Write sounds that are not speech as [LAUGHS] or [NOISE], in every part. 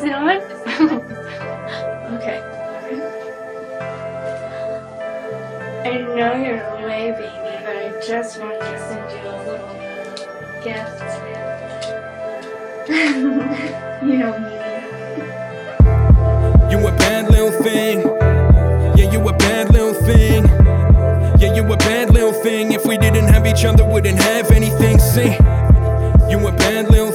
Is it on? okay. I know you're away, baby, but I just wanted to send you a little gift. [LAUGHS] you don't need it. You a bad little thing. Yeah, you a bad little thing. Yeah, you a bad little thing. If we didn't have each other, wouldn't have anything. See, you a bad little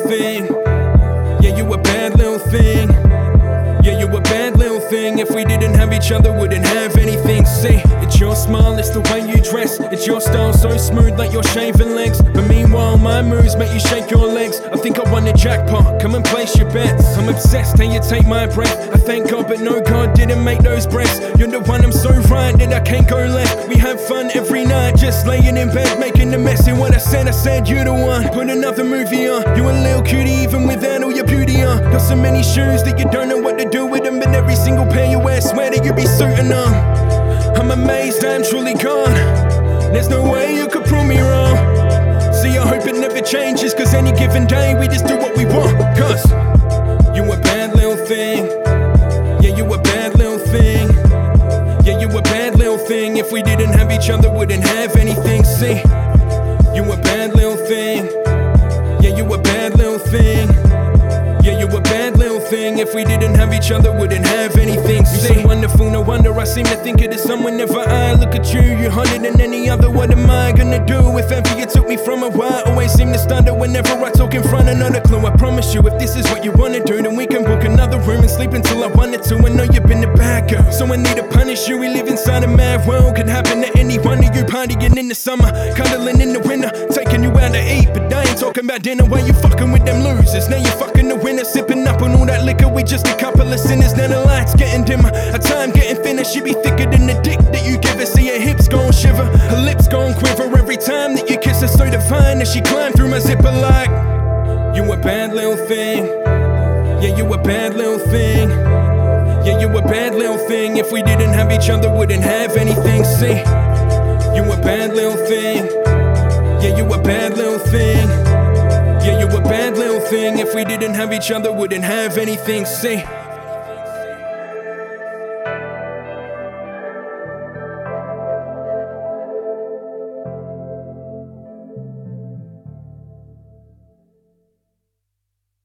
each other, wouldn't have anything. See, it's your smile, it's the way you dress. It's your style, so smooth like your shaven legs. But meanwhile, my moves make you shake your legs. I think I won the jackpot. Come and place your bets. I'm obsessed, and you take my breath. I thank God, but no, God didn't make those breaths. You're the one I'm so right that I can't go left. We have fun every night, just laying in bed, making a mess. And what I said, I said, you're the one. Put another movie on. You a little cutie, even without all your beauty on. Got so many shoes that you don't know what to do with But every single pair you wear, swear that you be suiting on. I'm amazed I'm truly gone. There's no way you could prove me wrong. See, I hope it never changes, cause any given day we just do what we want. Cause you a bad little thing. Yeah, you a bad little thing. Yeah, you a bad little thing. If we didn't have each other, wouldn't have anything. See, you a bad little thing. Thing. If we didn't have each other, wouldn't have anything. See, so wonderful, no wonder I seem to think it is someone. Whenever I look at you, you're harder than any other. What am I gonna do if you took me from a while? Always seem to stutter whenever I talk in front of another clue. I promise you, if this is what you wanna do, then we can book another room and sleep until I wanted to. I know you've been a bad girl, so I need to punish you. We live inside a mad world, could happen to any one of you. Partying in the summer, cuddling in the winter, taking you out to eat, but I ain't talking about dinner. While you fucking with them losers, now you fucking the winner, sipping up on all that liquor. We just a couple of sinners, now the lights getting dimmer, our time getting thinner. She be thicker than the dick that you give her. See her hips gon' shiver, her lips gon' quiver kiss. So divine that she climbed through my zipper like you a bad little thing. Yeah, you a bad little thing. Yeah, you a bad little thing. If we didn't have each other, wouldn't have anything. See, you a bad little thing. Yeah, you a bad little thing. Yeah, you a bad little thing. If we didn't have each other, wouldn't have anything. See.